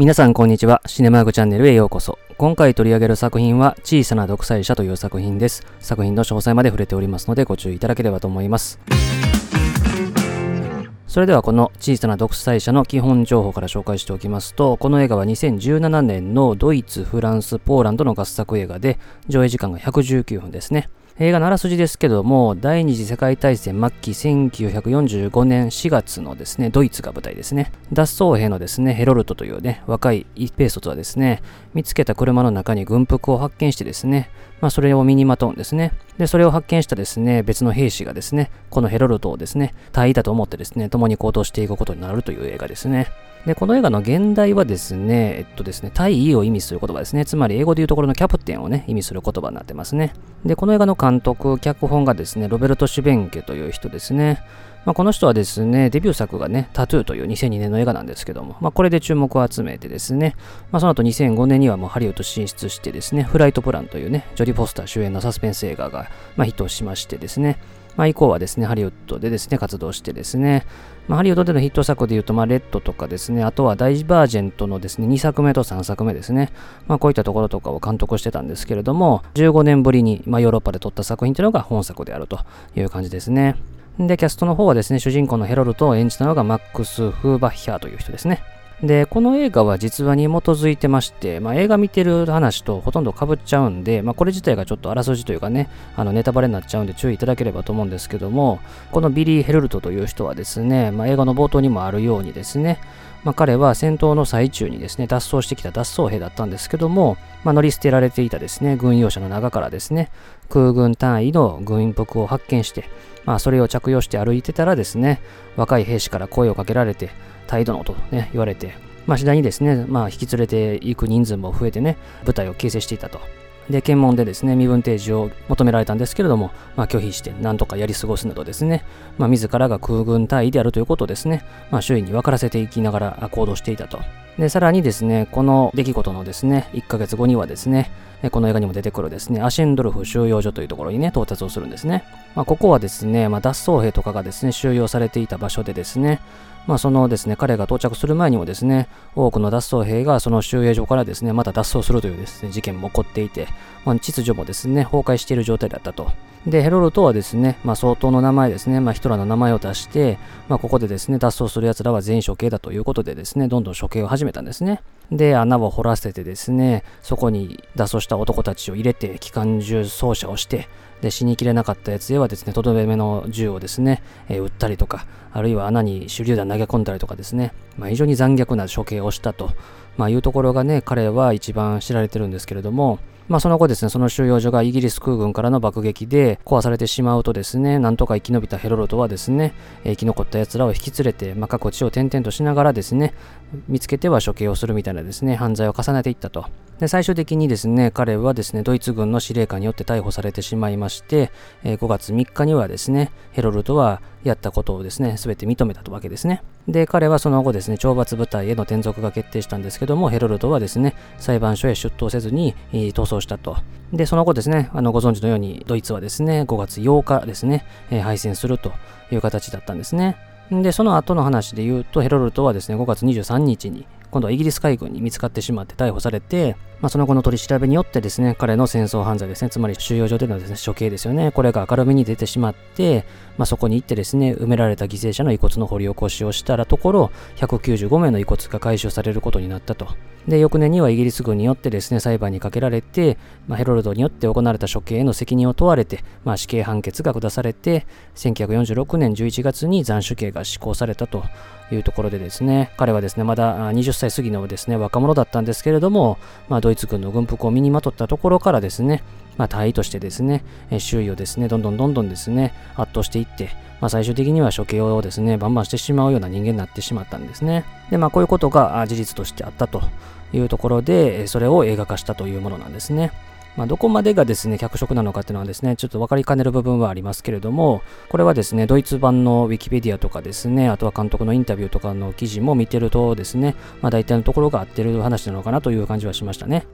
皆さんこんにちは。シネマーグチャンネルへようこそ。今回取り上げる作品は小さな独裁者という作品です。作品の詳細まで触れておりますのでご注意いただければと思います。それではこの小さな独裁者の基本情報から紹介しておきますと、この映画は2017年のドイツ、フランス、ポーランドの合作映画で、上映時間が119分ですね。映画のあらすじですけども、第二次世界大戦末期1945年4月のですね、ドイツが舞台ですね。脱走兵のですね、ヘロルトというね、若い一兵卒はですね、見つけた車の中に軍服を発見してですね、まあそれを身にまとうんですね。で、それを発見したですね、別の兵士がですね、このヘロルトをですね、大尉だと思ってですね、共に行動していくことになるという映画ですね。で、この映画の現代はですね、えっとですね、大尉を意味する言葉ですね。つまり英語で言うところのキャプテンをね、意味する言葉になってますね。で、この映画の監督、脚本がですね、ロベルト・シュベンケという人ですね。まあ、この人はですね、デビュー作がね、タトゥーという2002年の映画なんですけども、まあ、これで注目を集めてですね、まあ、その後2005年にはもうハリウッド進出してですね、フライトプランというね、ジョディ・ポスター主演のサスペンス映画が、まあ、ヒットしましてですね、まあ、以降はですね、ハリウッドでですね、活動してですね、まあ、ハリウッドでのヒット作で言うと、まあ、レッドとかですね、あとはダイバージェントのですね、2作目と3作目ですね、まあ、こういったところとかを監督してたんですけれども、15年ぶりに、まあ、ヨーロッパで撮った作品というのが本作であるという感じですね。で、キャストの方はですね、主人公のヘロルトを演じたのがマックス・フーバッヒャーという人ですね。で、この映画は実話に基づいてまして、まあ、映画見てる話とほとんど被っちゃうんで、まあ、これ自体がちょっとあらすじというかね、あのネタバレになっちゃうんで注意いただければと思うんですけども、このビリー・ヘロルトという人はですね、まあ、映画の冒頭にもあるようにですね、まあ、彼は戦闘の最中にですね、脱走してきた脱走兵だったんですけども、まあ、乗り捨てられていたですね、軍用車の中からですね、空軍大尉の軍服を発見して、まあ、それを着用して歩いてたらですね、若い兵士から声をかけられて、態度のとね、言われて、まあ、次第にですね、まあ、引き連れていく人数も増えてね、部隊を形成していたと。で、検問でですね、身分提示を求められたんですけれども、まあ、拒否して、なんとかやり過ごすなどですね、まあ、自らが空軍隊員であるということをですね、まあ、周囲に分からせていきながら行動していたと。で、さらにですね、この出来事のですね、1ヶ月後にはですね、この映画にも出てくるですね、アシェンドルフ収容所というところにね、到達をするんですね。まあ、ここはですね、まあ、脱走兵とかがですね、収容されていた場所でですね、まあ、そのですね、彼が到着する前にもですね、多くの脱走兵がその収容所からですね、また脱走するというですね、事件も起こっていて、まあ、秩序もですね、崩壊している状態だったと。で、ヘロルトはですね、まあ、相当の名前ですね、まあ、ヒトラーの名前を出して、まあ、ここでですね、脱走する奴らは全員処刑だということでですね、どんどん処刑を始めたんですね。で、穴を掘らせてですね、そこに脱走した男たちを入れて、機関銃操作をして、で、死にきれなかったやつへはですね、とどめの銃をですね、えー、撃ったりとか、あるいは穴に手榴弾投げ込んだりとかですね、まあ、非常に残虐な処刑をしたと、まあ、いうところがね、彼は一番知られてるんですけれども、まあ、その後ですね、その収容所がイギリス空軍からの爆撃で壊されてしまうとですね、なんとか生き延びたヘロロトはですね、生き残った奴らを引き連れて、まあ、各地を転々としながらですね、見つけては処刑をするみたいなですね、犯罪を重ねていったと。で、最終的にですね、彼はですね、ドイツ軍の司令官によって逮捕されてしまいまして、え、5月3日にはですね、ヘロルトはやったことをですね、すべて認めたわけですね。で、彼はその後ですね、懲罰部隊への転属が決定したんですけども、ヘロルトはですね、裁判所へ出頭せずに、えー、逃走したと。で、その後ですね、あの、ご存知のように、ドイツはですね、5月8日ですね、えー、敗戦するという形だったんですね。で、その後の話で言うと、ヘロルトはですね、5月23日に、今度はイギリス海軍に見つかってしまって逮捕されて、まあ、その後の取り調べによってですね、彼の戦争犯罪ですね、つまり収容所でのですね、処刑ですよね、これが明るみに出てしまって、まあ、そこに行ってですね、埋められた犠牲者の遺骨の掘り起こしをしたらところ、195名の遺骨が回収されることになったと。で、翌年にはイギリス軍によってですね、裁判にかけられて、まあ、ヘロルドによって行われた処刑への責任を問われて、まあ、死刑判決が下されて、1946年11月に斬首刑が施行されたというところでですね、彼はですね、まだ20歳過ぎのですね、若者だったんですけれども、まあ、ドイツ軍の軍服を身にまとったところからですね、まあ、隊としてですね、周囲をですね、どんどんどんどんですね、圧倒していって、まあ、最終的には処刑をですね、バンバンしてしまうような人間になってしまったんですね。で、まあ、こういうことが事実としてあったというところで、それを映画化したというものなんですね。まあ、どこまでがですね、脚色なのかっていうのはですね、ちょっと分かりかねる部分はありますけれども、これはですね、ドイツ版のウィキペディアとかですね、あとは監督のインタビューとかの記事も見てるとですね、まあ大体のところが合ってる話なのかなという感じはしましたね。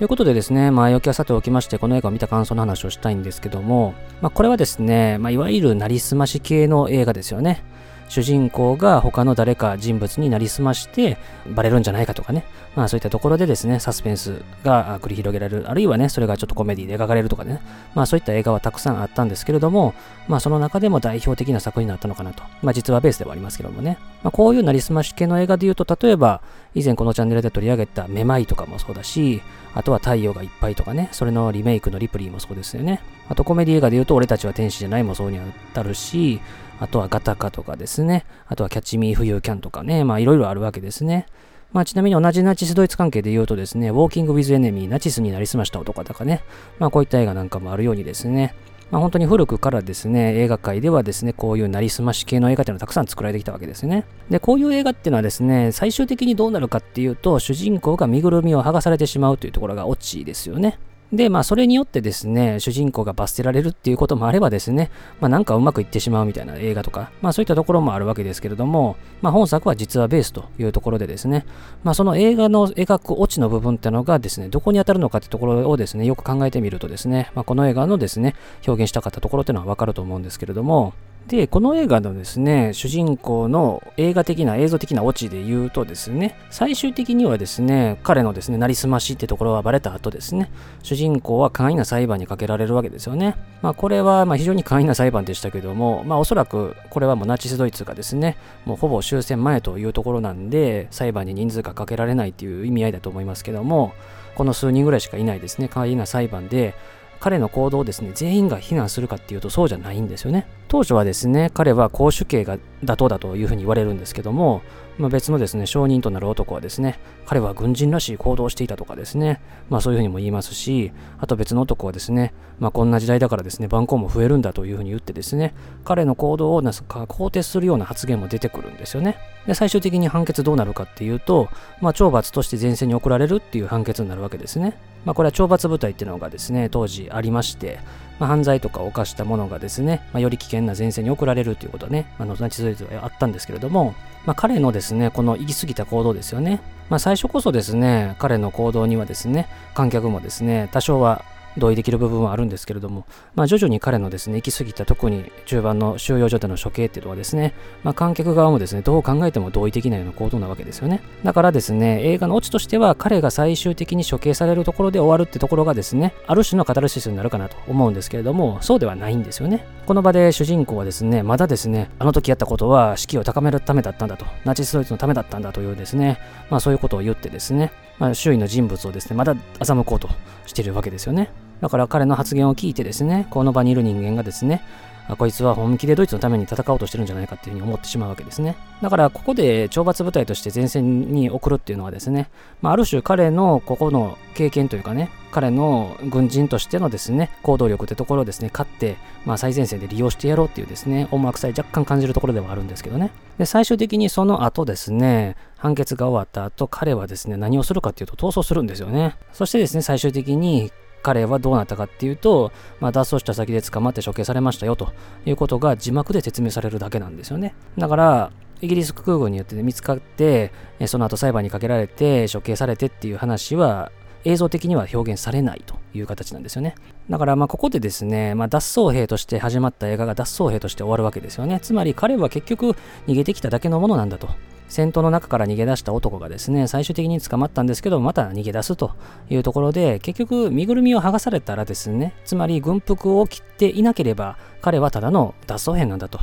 ということでですね、前置きはさておきまして、この映画を見た感想の話をしたいんですけども、まあ、これはですね、まあ、いわゆるなりすまし系の映画ですよね。主人公が他の誰か人物になりすましてバレるんじゃないかとかね、まあそういったところでですね、サスペンスが繰り広げられる、あるいはね、それがちょっとコメディで描かれるとかね、まあそういった映画はたくさんあったんですけれども、まあその中でも代表的な作品になったのかなと。まあ実はベースではありますけどもね。まあこういうなりすまし系の映画で言うと、例えば以前このチャンネルで取り上げためまいとかもそうだし、あとは太陽がいっぱいとかね、それのリメイクのリプリーもそうですよね。あとコメディ映画で言うと、俺たちは天使じゃないもそうに当たるし、あとはガタカとかですね。あとはキャッチミーフユーキャンとかね。まあいろいろあるわけですね。まあちなみに同じナチスドイツ関係で言うとですね、ウォーキング・ウィズ・エネミー、ナチスになりすました男とかね。まあこういった映画なんかもあるようにですね。まあ本当に古くからですね、映画界ではですね、こういうなりすまし系の映画っていうのはたくさん作られてきたわけですね。で、こういう映画っていうのはですね、最終的にどうなるかっていうと、主人公が身ぐるみを剥がされてしまうというところがオチですよね。で、まあ、それによってですね、主人公が罰せられるっていうこともあればですね、まあ、なんかうまくいってしまうみたいな映画とか、まあ、そういったところもあるわけですけれども、まあ、本作は実はベースというところでですね、まあ、その映画の描くオチの部分ってのがですね、どこに当たるのかってところをですね、よく考えてみるとですね、まあ、この映画のですね、表現したかったところっていうのはわかると思うんですけれども、で、この映画のですね、主人公の映画的な映像的なオチで言うとですね、最終的にはですね、彼のですね、なりすましってところがバレた後ですね、主人公は簡易な裁判にかけられるわけですよね。まあこれはまあ非常に簡易な裁判でしたけども、まあおそらくこれはもうナチスドイツがですね、もうほぼ終戦前というところなんで、裁判に人数がかけられないっていう意味合いだと思いますけども、この数人ぐらいしかいないですね、簡易な裁判で、彼の行動をですね、全員が非難するかっていうとそうじゃないんですよね。当初はですね、彼は公主刑が妥当だというふうに言われるんですけども、まあ、別のですね、証人となる男はですね、彼は軍人らしい行動をしていたとかですね、まあそういうふうにも言いますし、あと別の男はですね、まあこんな時代だからですね、番号も増えるんだというふうに言ってですね、彼の行動をなんか肯定するような発言も出てくるんですよね。で、最終的に判決どうなるかっていうと、まあ懲罰として前線に送られるっていう判決になるわけですね。まあこれは懲罰部隊っていうのがですね、当時ありまして、まあ、犯罪とかを犯した者がですね、まあ、より危険な前線に送られるということはね、あのナチスドイツはあったんですけれども、まあ、彼のですね、この行き過ぎた行動ですよね。まあ、最初こそですね、彼の行動にはですね、観客もですね、多少は同意できる部分はあるんですけれども、まあ、徐々に彼のですね、行き過ぎた特に中盤の収容所での処刑っていうのはですね、まあ、観客側もですね、どう考えても同意的ないような行動なわけですよね。だからですね、映画のオチとしては彼が最終的に処刑されるところで終わるってところがですね、ある種のカタルシスになるかなと思うんですけれども、そうではないんですよね。この場で主人公はですね、まだですね、あの時やったことは士気を高めるためだったんだと、ナチスドイツのためだったんだというですね、まあそういうことを言ってですね、まあ、周囲の人物をですね、まだ欺こうとしているわけですよね。だから彼の発言を聞いてですね、この場にいる人間がですね、あこいつは本気でドイツのために戦おうとしてるんじゃないかっていうふうに思ってしまうわけですね。だからここで懲罰部隊として前線に送るっていうのはですね、まあ、ある種彼のここの経験というかね、彼の軍人としてのですね、行動力ってところをですね、勝って、まあ、最前線で利用してやろうっていうですね、思惑さえ若干感じるところではあるんですけどね。で、最終的にその後ですね、判決が終わった後、彼はですね、何をするかっていうと逃走するんですよね。そしてですね、最終的に彼はどうなったかっていうと、まあ、脱走した先で捕まって処刑されましたよということが字幕で説明されるだけなんですよね。だから、イギリス空軍によって、ね、見つかって、その後裁判にかけられて処刑されてっていう話は映像的には表現されないという形なんですよね。だからまあここでですね、まあ、脱走兵として始まった映画が脱走兵として終わるわけですよね。つまり彼は結局逃げてきただけのものなんだと。戦闘の中から逃げ出した男がですね、最終的に捕まったんですけど、また逃げ出すというところで、結局身ぐるみを剥がされたらですね、つまり軍服を着ていなければ、彼はただの脱走兵なんだと。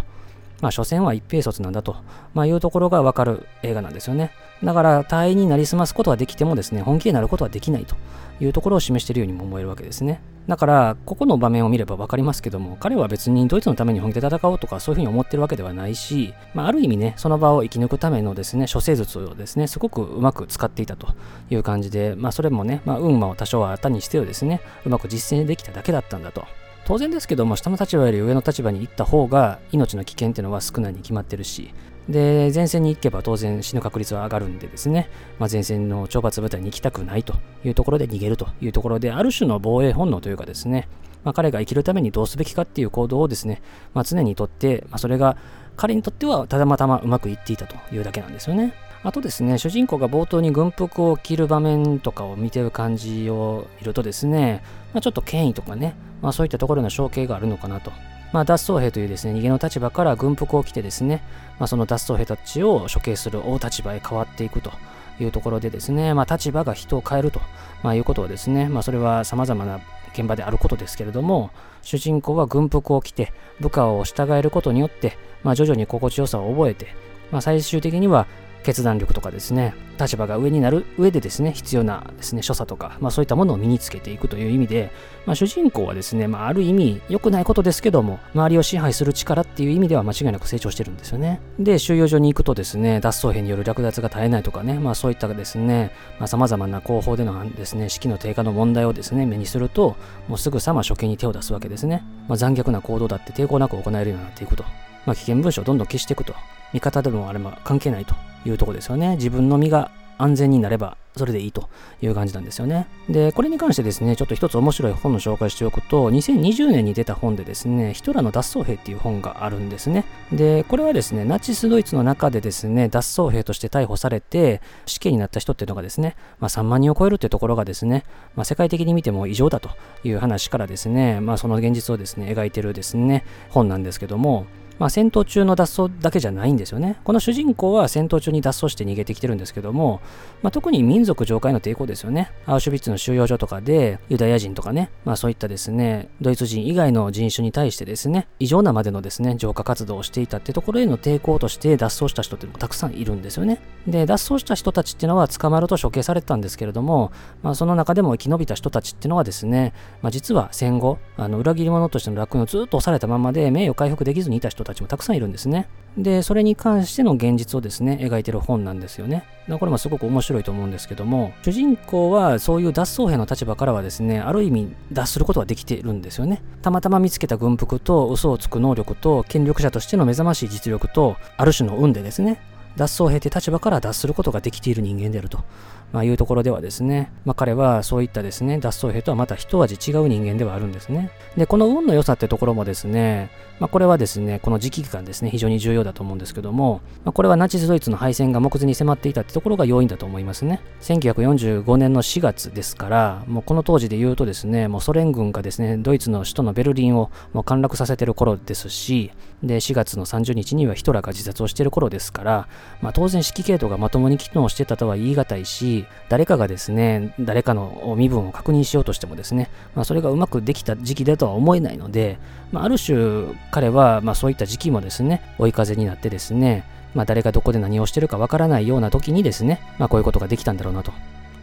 まあ、所詮は一平卒なんだと、まあ、いうところがわかる映画なんですよね。だから、隊員になりすますことはできてもですね、本気になることはできないというところを示しているようにも思えるわけですね。だから、ここの場面を見ればわかりますけども、彼は別にドイツのために本気で戦おうとかそういうふうに思ってるわけではないし、まあ、ある意味ね、その場を生き抜くためのですね、処世術をですね、すごくうまく使っていたという感じで、まあ、それもね、まあ、運も多少はあたにしてよですね、うまく実践できただけだったんだと。当然ですけども、下の立場より上の立場に行った方が命の危険っていうのは少ないに決まってるし、で、前線に行けば当然死ぬ確率は上がるんでですね、まあ、前線の懲罰部隊に行きたくないというところで逃げるというところで、ある種の防衛本能というかですね、まあ、彼が生きるためにどうすべきかっていう行動をですね、まあ、常にとって、まあ、それが彼にとってはただまたまうまくいっていたというだけなんですよね。あとですね、主人公が冒頭に軍服を着る場面とかを見てる感じを見るとですね、まあ、ちょっと権威とかね、まあ、そういったところの承継があるのかなとまあ、脱走兵というですね、逃げの立場から軍服を着てですね、まあ、その脱走兵たちを処刑する大立場へ変わっていくというところでですね、まあ、立場が人を変えると、まあ、いうことをですね、まあ、それは様々な現場であることですけれども、主人公は軍服を着て部下を従えることによって、まあ、徐々に心地よさを覚えて、まあ、最終的には決断力とかですね、立場が上になる上でですね、必要なですね、所作とか、まあそういったものを身につけていくという意味で、まあ主人公はですね、まあある意味良くないことですけども、周りを支配する力っていう意味では間違いなく成長してるんですよね。で、収容所に行くとですね、脱走兵による略奪が絶えないとかね、まあそういったですね、まあ様々な後方でのですね、士気の低下の問題をですね、目にすると、もうすぐさま処刑に手を出すわけですね。まあ残虐な行動だって抵抗なく行えるようになっていくと。まあ危険文書をどんどん消していくと。味方でもあれば関係ないというとこですよね。自分の身が安全になればそれでいいという感じなんですよね。で、これに関してですね、ちょっと一つ面白い本の紹介しておくと、2020年に出た本でですね、ヒトラーの脱走兵っていう本があるんですね。で、これはですね、ナチスドイツの中でですね、脱走兵として逮捕されて死刑になった人っていうのがですね、まあ、3万人を超えるっていうところがですね、まあ、世界的に見ても異常だという話からですね、まあ、その現実をですね、描いてるですね、本なんですけども、まあ、戦闘中の脱走だけじゃないんですよね。この主人公は戦闘中に脱走して逃げてきてるんですけども、まあ、特に民族上界の抵抗ですよね。アウシュビッツの収容所とかでユダヤ人とかね、まあ、そういったですね、ドイツ人以外の人種に対してですね、異常なまでのですね、浄化活動をしていたってところへの抵抗として脱走した人ってもたくさんいるんですよね。で、脱走した人たちっていうのは捕まると処刑されたんですけれども、まあ、その中でも生き延びた人たちっていうのはですね、まあ、実は戦後、あの裏切り者としての楽園をずっと押されたままで名誉回復できずにいた人たちもたくさんいるんですね。で、それに関しての現実をですね、描いてる本なんですよね。これもすごく面白いと思うんですけども、主人公はそういう脱走兵の立場からはですね、ある意味脱することができているんですよね。たまたま見つけた軍服と嘘をつく能力と権力者としての目覚ましい実力と、ある種の運でですね、脱走兵って立場から脱することができている人間であると。まあ、いうところではですね、まあ、彼はそういったですね、脱走兵とはまた一味違う人間ではあるんですね。で、この運の良さってところもですね、まあ、これはですね、この時期間ですね、非常に重要だと思うんですけども、まあ、これはナチスドイツの敗戦が目前に迫っていたってところが要因だと思いますね。1945年の4月ですから、もうこの当時で言うとですね、もうソ連軍がですね、ドイツの首都のベルリンをもう陥落させてる頃ですし、で、4月の30日にはヒトラーが自殺をしてる頃ですから、まあ、当然指揮系統がまともに機能してたとは言い難いし、誰かがですね、誰かの身分を確認しようとしてもですね、まあ、それがうまくできた時期だとは思えないので、まあ、ある種彼はまそういった時期もですね、追い風になってですね、ま、誰がどこで何をしてるかわからないような時にですね、ま、こういうことができたんだろうなと。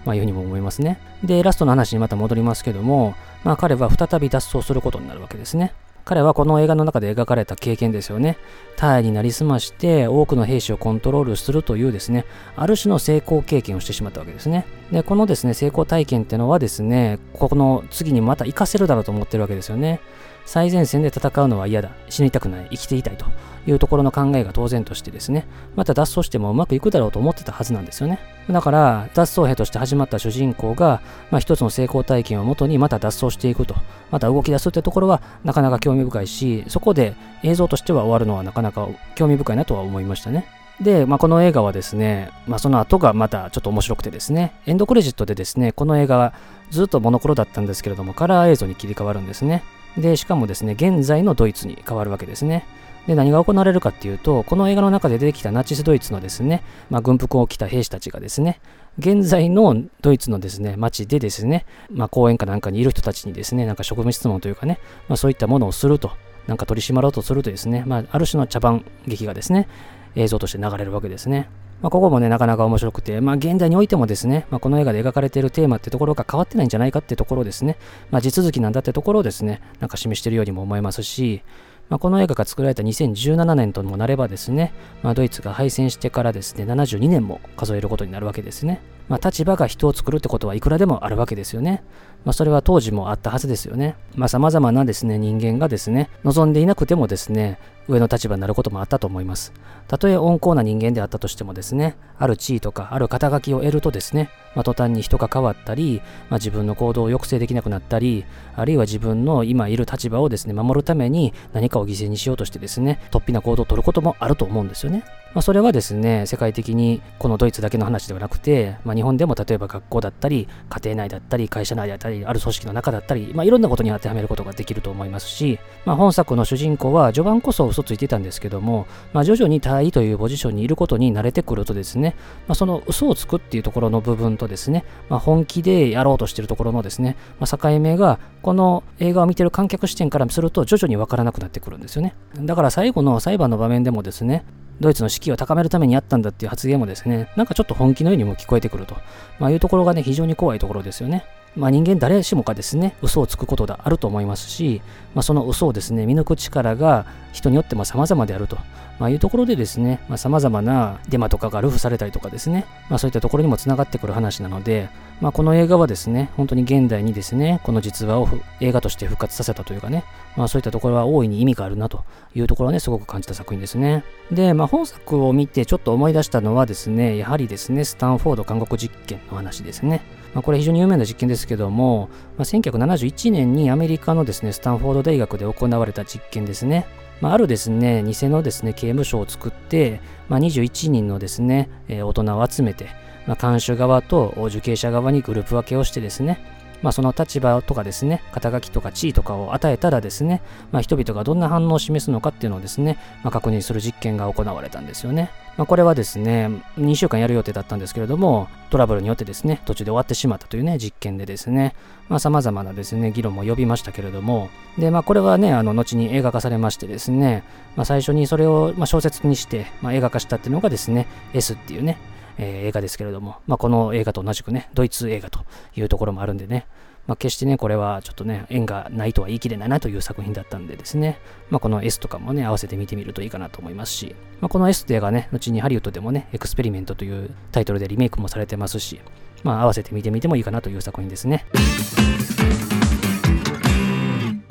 まあ、いうふうにも思いますね。で、ラストの話にまた戻りますけども、まあ、彼は再び脱走することになるわけですね。彼はこの映画の中で描かれた経験ですよね。タイになりすまして多くの兵士をコントロールするというですね、ある種の成功経験をしてしまったわけですね。で、このですね、成功体験ってのはですね、ここの次にまた活かせるだろうと思ってるわけですよね。最前線で戦うのは嫌だ。死にたくない。生きていたいというところの考えが当然としてですね、また脱走してもうまくいくだろうと思ってたはずなんですよね。だから、脱走兵として始まった主人公が、まあ、一つの成功体験をもとにまた脱走していくと、また動き出すってところはなかなか興味深いし、そこで映像としては終わるのはなかなか興味深いなとは思いましたね。で、まあ、この映画はですね、まあ、その後がまたちょっと面白くてですね、エンドクレジットでですね、この映画はずっとモノクロだったんですけれども、カラー映像に切り替わるんですね。で、しかもですね、現在のドイツに変わるわけですね。で、何が行われるかっていうと、この映画の中で出てきたナチスドイツのですね、まあ、軍服を着た兵士たちがですね、現在のドイツのですね、街でですね、まあ、公園かなんかにいる人たちにですね、なんか職務質問というかね、まあ、そういったものをすると、なんか取り締まろうとするとですね、まあ、ある種の茶番劇がですね、映像として流れるわけですね。まあ、ここもね、なかなか面白くて、まあ、現代においてもですね、まあ、この映画で描かれているテーマってところが変わってないんじゃないかってところですね、まあ、地続きなんだってところをですね、なんか示しているようにも思えますし、まあ、この映画が作られた2017年ともなればですね、まあ、ドイツが敗戦してからですね、72年も数えることになるわけですね。まあ、立場が人を作るってことはいくらでもあるわけですよね。まあ、それは当時もあったはずですよね。まあ、様々なですね、人間がですね、望んでいなくてもですね、上の立場になることもあったと思います。たとえ温厚な人間であったとしてもですね、ある地位とか、ある肩書きを得るとですね、まあ、途端に人が変わったり、まあ、自分の行動を抑制できなくなったり、あるいは自分の今いる立場をですね、守るために何かを犠牲にしようとしてですね、突飛な行動を取ることもあると思うんですよね。まあ、それはですね、世界的にこのドイツだけの話ではなくて、まあ、日本でも例えば学校だったり、家庭内だったり、会社内だったり、ある組織の中だったり、まあ、いろんなことに当てはめることができると思いますし、まあ、本作の主人公は序盤こそ嘘ついてたんですけども、まあ、徐々に大尉というポジションにいることに慣れてくるとですね、まあ、その嘘をつくっていうところの部分とですね、まあ、本気でやろうとしているところのですね、まあ、境目がこの映画を見てる観客視点からすると徐々にわからなくなってくるんですよね。だから最後の裁判の場面でもですね、ドイツの士気を高めるためにあったんだっていう発言もですね、なんかちょっと本気のようにも聞こえてくると、まあ、いうところがね、非常に怖いところですよね。まあ、人間誰しもがですね、嘘をつくことがあると思いますし、まあ、その嘘をですね、見抜く力が人によっても様々であると、まあ、いうところでですね、まあ、様々なデマとかがルフされたりとかですね、まあ、そういったところにもつながってくる話なので、まあ、この映画はですね、本当に現代にですね、この実話を映画として復活させたというかね、まあ、そういったところは大いに意味があるなというところをね、すごく感じた作品ですね。で、まあ、本作を見てちょっと思い出したのはですね、やはりですね、スタンフォード監獄実験の話ですね。まあ、これ非常に有名な実験ですけども、まあ、1971年にアメリカのですね、スタンフォード大学で行われた実験ですね。まあ、あるですね、偽のですね、刑務所を作って、まあ、21人のですね、えー、大人を集めて、まあ、看守側と受刑者側にグループ分けをしてですね、まあ、その立場とかですね、肩書きとか地位とかを与えたらですね、まあ、人々がどんな反応を示すのかっていうのをですね、まあ、確認する実験が行われたんですよね。まあ、これはですね、2週間やる予定だったんですけれども、トラブルによってですね、途中で終わってしまったというね、実験でですね、まあ、様々なですね、議論も呼びましたけれども、で、まあ、これはね、あの、後に映画化されましてですね、まあ、最初にそれを、まあ、小説にして、まあ、映画化したっていうのがですね、S っていうね、えー、映画ですけれども、まあ、この映画と同じくね、ドイツ映画というところもあるんでね、まあ、決してね、これはちょっとね、縁がないとは言い切れないなという作品だったんでですね、まあ、この S とかもね、合わせて見てみるといいかなと思いますし、まあ、この S って映画ね、後にハリウッドでもね、エクスペリメントというタイトルでリメイクもされてますし、まあ、合わせて見てみてもいいかなという作品ですね。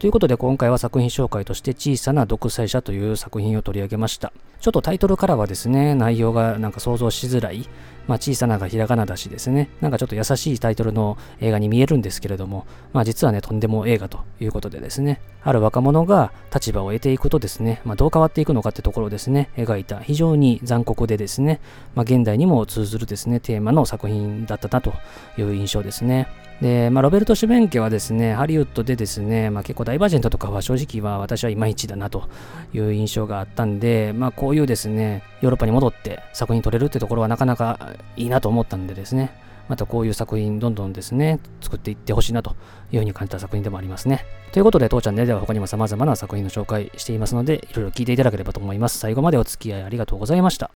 ということで今回は作品紹介として小さな独裁者という作品を取り上げました。ちょっとタイトルからはですね、内容がなんか想像しづらい、まあ、小さながひらがなだしですね、なんかちょっと優しいタイトルの映画に見えるんですけれども、まあ実はね、とんでも映画ということでですね、ある若者が立場を得ていくとですね、まあどう変わっていくのかってところをですね、描いた非常に残酷でですね、まあ現代にも通ずるですね、テーマの作品だったなという印象ですね。で、まあ、ロベルト・シュベンケはですね、ハリウッドでですね、まあ、結構ダイバージェントとかは正直は私はいまいちだなという印象があったんで、まあ、こうういうですね、ヨーロッパに戻って作品撮れるってところはなかなかいいなと思ったんでですね、またこういう作品どんどんですね、作っていってほしいなというふうに感じた作品でもありますね。ということで、当チャンネルでは他にも様々な作品の紹介していますので、いろいろ聞いていただければと思います。最後までお付き合いありがとうございました。